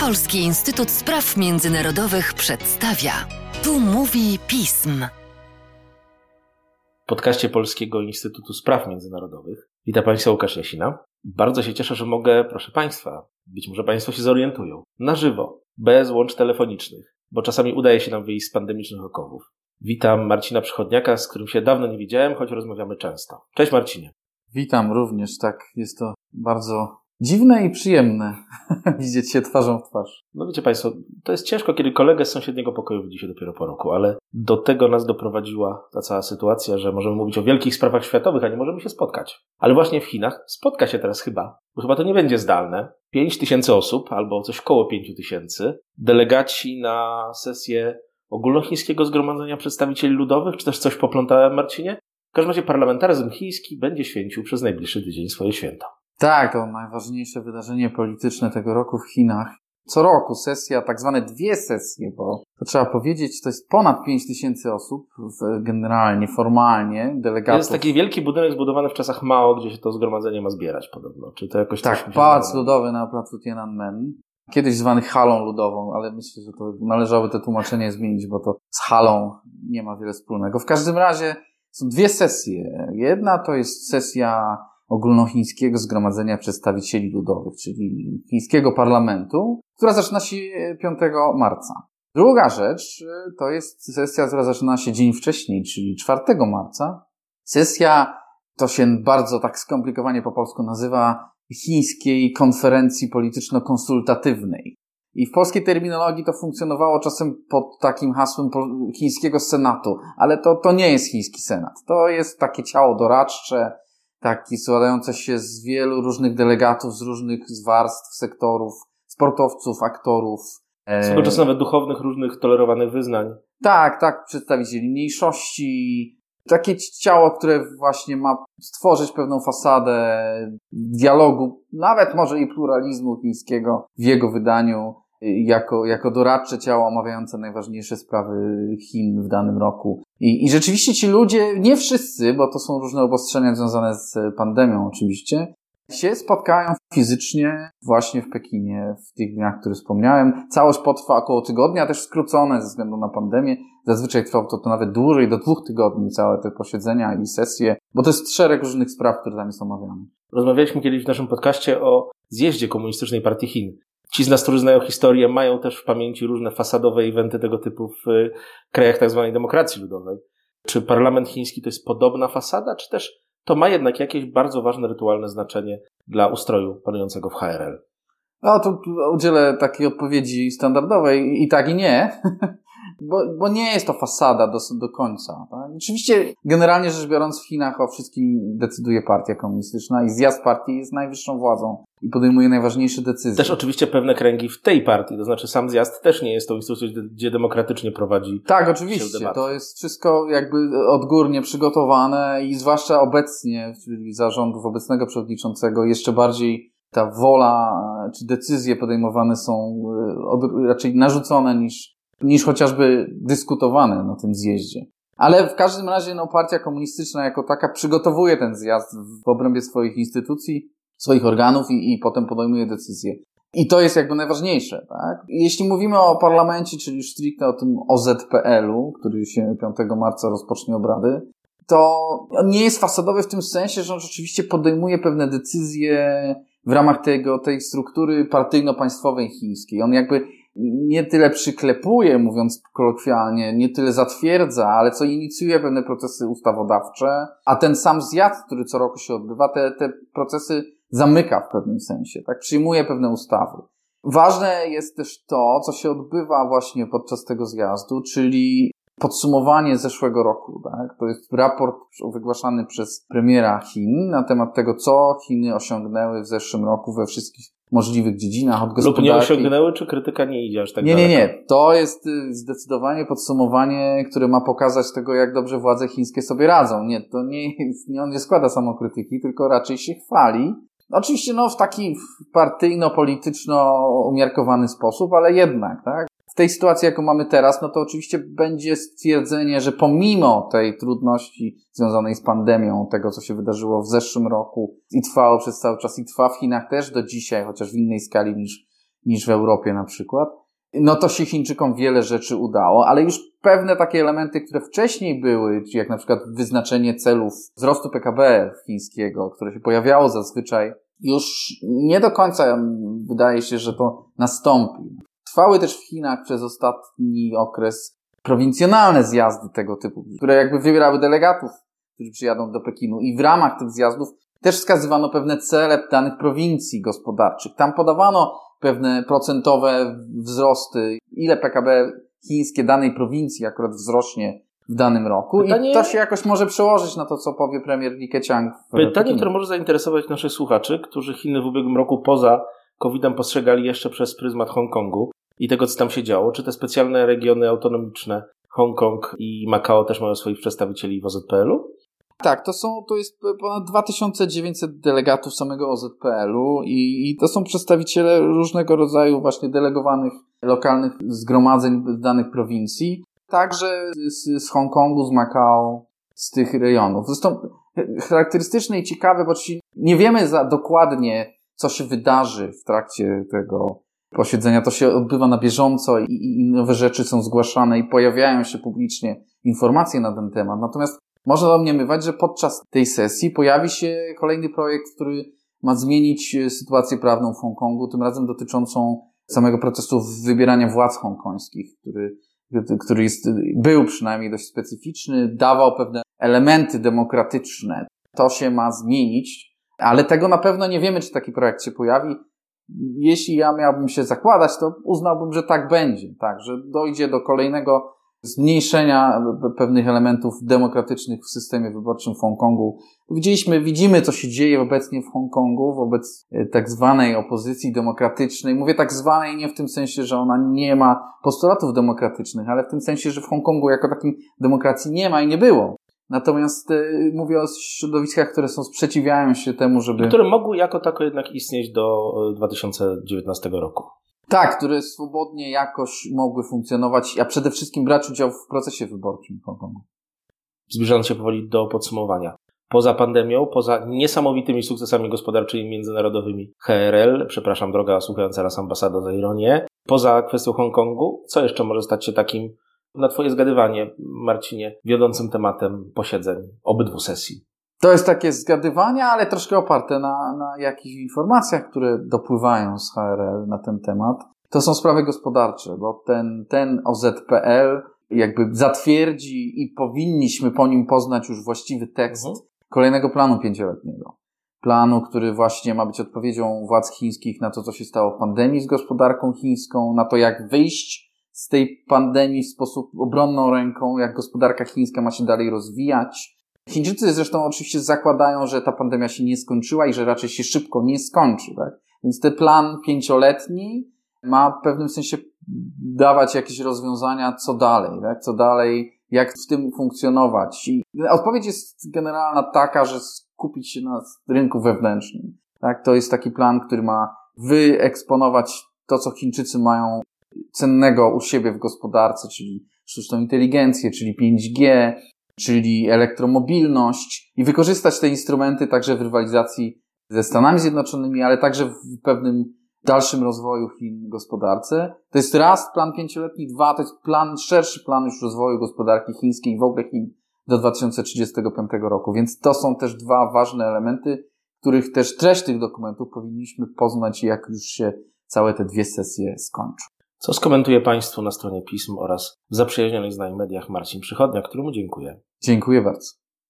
Polski Instytut Spraw Międzynarodowych przedstawia. Tu mówi pism. W podcaście Polskiego Instytutu Spraw Międzynarodowych. Witam Państwa Łukasz Jasina. Bardzo się cieszę, że mogę, proszę Państwa, być może Państwo się zorientują, na żywo, bez łącz telefonicznych, bo czasami udaje się nam wyjść z pandemicznych okowów. Witam Marcina Przychodniaka, z którym się dawno nie widziałem, choć rozmawiamy często. Cześć Marcinie. Witam również, tak. Jest to bardzo dziwne i przyjemne widzieć się twarzą w twarz. No wiecie Państwo, to jest ciężko, kiedy kolegę z sąsiedniego pokoju widzi się dopiero po roku, ale do tego nas doprowadziła ta cała sytuacja, że możemy mówić o wielkich sprawach światowych, a nie możemy się spotkać. Ale właśnie w Chinach spotka się teraz chyba, bo chyba to nie będzie zdalne, 5 tysięcy osób albo coś koło 5 tysięcy, delegaci na sesję ogólnochińskiego zgromadzenia przedstawicieli ludowych, czy też coś poplątałem Marcinie? W każdym razie parlamentaryzm chiński będzie święcił przez najbliższy tydzień swoje święto. Tak, to najważniejsze wydarzenie polityczne tego roku w Chinach. Co roku sesja, tak zwane dwie sesje, bo to trzeba powiedzieć, to jest ponad 5 tysięcy osób, generalnie, formalnie, delegatów. Jest taki wielki budynek zbudowany w czasach Mao, gdzie się to zgromadzenie ma zbierać podobno. Czy to jakoś Tak, pałac ludowy na placu Tiananmen. Kiedyś zwany halą ludową, ale myślę, że to należałoby to tłumaczenie zmienić, bo to z halą nie ma wiele wspólnego. W każdym razie są dwie sesje. Jedna to jest sesja ogólnochińskiego Zgromadzenia Przedstawicieli Ludowych, czyli chińskiego parlamentu, która zaczyna się 5 marca. Druga rzecz to jest sesja, która zaczyna się dzień wcześniej, czyli 4 marca. Sesja to się bardzo tak skomplikowanie po polsku nazywa Chińskiej Konferencji Polityczno-Konsultatywnej. I w polskiej terminologii to funkcjonowało czasem pod takim hasłem chińskiego senatu, ale to, to nie jest chiński senat. To jest takie ciało doradcze, taki składające się z wielu różnych delegatów, z różnych warstw, sektorów, sportowców, aktorów. Swego czasu nawet duchownych różnych tolerowanych wyznań. Tak, tak, przedstawicieli mniejszości. Takie ciało, które właśnie ma stworzyć pewną fasadę dialogu, nawet może i pluralizmu chińskiego w jego wydaniu jako, jako doradcze ciało omawiające najważniejsze sprawy Chin w danym roku. I, I rzeczywiście ci ludzie, nie wszyscy, bo to są różne obostrzenia związane z pandemią oczywiście, się spotkają fizycznie właśnie w Pekinie w tych dniach, które wspomniałem. Całość potrwa około tygodnia, też skrócone ze względu na pandemię. Zazwyczaj trwało to, to nawet dłużej, do dwóch tygodni całe te posiedzenia i sesje, bo to jest szereg różnych spraw, które tam są omawiane. Rozmawialiśmy kiedyś w naszym podcaście o zjeździe Komunistycznej Partii Chin. Ci z nas, którzy znają historię, mają też w pamięci różne fasadowe eventy tego typu w y, krajach tak zwanej demokracji ludowej. Czy parlament chiński to jest podobna fasada, czy też to ma jednak jakieś bardzo ważne rytualne znaczenie dla ustroju panującego w HRL? No, to udzielę takiej odpowiedzi standardowej i tak i nie. bo, bo nie jest to fasada do, do końca. Tak? Oczywiście, generalnie rzecz biorąc, w Chinach o wszystkim decyduje partia komunistyczna i zjazd partii jest najwyższą władzą i podejmuje najważniejsze decyzje. Też oczywiście pewne kręgi w tej partii, to znaczy sam zjazd też nie jest tą instytucją, gdzie demokratycznie prowadzi. Tak, oczywiście. To jest wszystko jakby odgórnie przygotowane i zwłaszcza obecnie, czyli zarządów obecnego przewodniczącego, jeszcze bardziej ta wola czy decyzje podejmowane są e, raczej narzucone niż niż chociażby dyskutowane na tym zjeździe. Ale w każdym razie no, partia komunistyczna jako taka przygotowuje ten zjazd w obrębie swoich instytucji, swoich organów i, i potem podejmuje decyzje. I to jest jakby najważniejsze, tak? Jeśli mówimy o parlamencie, czyli już stricte o tym OZPL-u, który się 5 marca rozpocznie obrady, to on nie jest fasadowy w tym sensie, że on rzeczywiście podejmuje pewne decyzje w ramach tego, tej struktury partyjno-państwowej chińskiej. On jakby nie tyle przyklepuje, mówiąc kolokwialnie, nie tyle zatwierdza, ale co inicjuje pewne procesy ustawodawcze, a ten sam zjazd, który co roku się odbywa, te, te procesy zamyka w pewnym sensie, tak? Przyjmuje pewne ustawy. Ważne jest też to, co się odbywa właśnie podczas tego zjazdu, czyli podsumowanie zeszłego roku. Tak? To jest raport wygłaszany przez premiera Chin na temat tego, co Chiny osiągnęły w zeszłym roku we wszystkich możliwych dziedzinach, od gospodarki. Lub nie osiągnęły, czy krytyka nie idzie aż tak Nie, nie, nie. To jest y, zdecydowanie podsumowanie, które ma pokazać tego, jak dobrze władze chińskie sobie radzą. Nie, to nie jest, nie on nie składa samokrytyki, tylko raczej się chwali. Oczywiście, no, w taki partyjno-polityczno umiarkowany sposób, ale jednak, tak? W tej sytuacji, jaką mamy teraz, no to oczywiście będzie stwierdzenie, że pomimo tej trudności związanej z pandemią, tego co się wydarzyło w zeszłym roku i trwało przez cały czas i trwa w Chinach też do dzisiaj, chociaż w innej skali niż, niż w Europie na przykład. No to się Chińczykom wiele rzeczy udało, ale już pewne takie elementy, które wcześniej były, jak na przykład wyznaczenie celów wzrostu PKB chińskiego, które się pojawiało zazwyczaj, już nie do końca wydaje się, że to nastąpi. Trwały też w Chinach przez ostatni okres prowincjonalne zjazdy tego typu, które jakby wybierały delegatów, którzy przyjadą do Pekinu i w ramach tych zjazdów też wskazywano pewne cele danych prowincji gospodarczych. Tam podawano pewne procentowe wzrosty, ile PKB chińskie danej prowincji akurat wzrośnie w danym roku Pytanie... i to się jakoś może przełożyć na to, co powie premier Li Keqiang. Pytanie, które może zainteresować naszych słuchaczy, którzy Chiny w ubiegłym roku poza COVID-em postrzegali jeszcze przez pryzmat Hongkongu i tego, co tam się działo. Czy te specjalne regiony autonomiczne Hongkong i Makao też mają swoich przedstawicieli w OZPL-u? Tak, to są, to jest ponad 2900 delegatów samego OZPL-u i, i to są przedstawiciele różnego rodzaju właśnie delegowanych lokalnych zgromadzeń danych prowincji, także z, z Hongkongu, z Macao, z tych rejonów. Zresztą charakterystyczne i ciekawe, bo nie wiemy za dokładnie, co się wydarzy w trakcie tego posiedzenia. To się odbywa na bieżąco i, i nowe rzeczy są zgłaszane i pojawiają się publicznie informacje na ten temat. Natomiast można domniemywać, że podczas tej sesji pojawi się kolejny projekt, który ma zmienić e, sytuację prawną w Hongkongu, tym razem dotyczącą samego procesu wybierania władz hongkońskich, który, który jest, był przynajmniej dość specyficzny, dawał pewne elementy demokratyczne. To się ma zmienić, ale tego na pewno nie wiemy, czy taki projekt się pojawi. Jeśli ja miałbym się zakładać, to uznałbym, że tak będzie, tak, że dojdzie do kolejnego zmniejszenia pewnych elementów demokratycznych w systemie wyborczym w Hongkongu. Widzieliśmy, widzimy, co się dzieje obecnie w Hongkongu wobec e, tak zwanej opozycji demokratycznej. Mówię tak zwanej nie w tym sensie, że ona nie ma postulatów demokratycznych, ale w tym sensie, że w Hongkongu jako takiej demokracji nie ma i nie było. Natomiast e, mówię o środowiskach, które są sprzeciwiają się temu, żeby. Które mogły jako tako jednak istnieć do 2019 e, roku. Tak, które swobodnie jakoś mogły funkcjonować, a przede wszystkim brać udział w procesie wyborczym w Hongkongu. Zbliżając się powoli do podsumowania. Poza pandemią, poza niesamowitymi sukcesami gospodarczymi międzynarodowymi HRL, przepraszam droga słuchająca raz ambasada za ironię, poza kwestią Hongkongu, co jeszcze może stać się takim, na Twoje zgadywanie, Marcinie, wiodącym tematem posiedzeń obydwu sesji? To jest takie zgadywanie, ale troszkę oparte na, na jakichś informacjach, które dopływają z HRL na ten temat. To są sprawy gospodarcze, bo ten, ten OZPL jakby zatwierdzi i powinniśmy po nim poznać już właściwy tekst mhm. kolejnego planu pięcioletniego. Planu, który właśnie ma być odpowiedzią władz chińskich na to, co się stało w pandemii z gospodarką chińską, na to, jak wyjść z tej pandemii w sposób obronną ręką, jak gospodarka chińska ma się dalej rozwijać, Chińczycy zresztą oczywiście zakładają, że ta pandemia się nie skończyła i że raczej się szybko nie skończy, tak? Więc ten plan pięcioletni ma w pewnym sensie dawać jakieś rozwiązania, co dalej, tak? Co dalej, jak w tym funkcjonować. I odpowiedź jest generalna taka, że skupić się na rynku wewnętrznym. Tak? To jest taki plan, który ma wyeksponować to, co Chińczycy mają cennego u siebie w gospodarce, czyli sztuczną inteligencję, czyli 5G, czyli elektromobilność i wykorzystać te instrumenty także w rywalizacji ze Stanami Zjednoczonymi, ale także w pewnym dalszym rozwoju Chin gospodarce. To jest raz plan pięcioletni, dwa to jest plan, szerszy plan już rozwoju gospodarki chińskiej i w ogóle Chin do 2035 roku. Więc to są też dwa ważne elementy, których też treść tych dokumentów powinniśmy poznać, jak już się całe te dwie sesje skończą. Co skomentuje Państwu na stronie pism oraz w zaprzyjaźnionych z nami mediach Marcin Przychodnia, któremu dziękuję. Dziękuję bardzo.